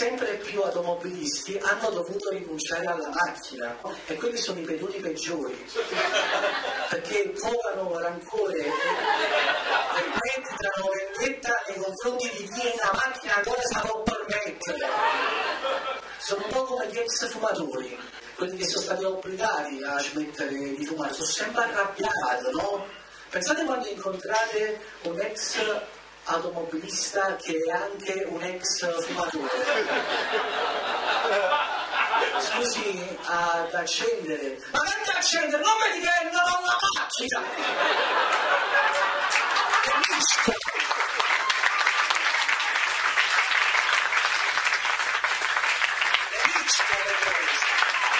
sempre più automobilisti hanno dovuto rinunciare alla macchina e quelli sono i periodi peggiori perché provano rancore e meditano vendetta nei confronti di chi una macchina ancora si può permettere sono un po' come gli ex fumatori quelli che sono stati obbligati a smettere di fumare. Sono sempre arrabbiato no? pensate quando incontrate un ex automobilista che è anche un ex fumatore. Scusi, ad accendere. Ma perché accendere? Non vedi che non ho una macchina! Capisco! Capisco le cose!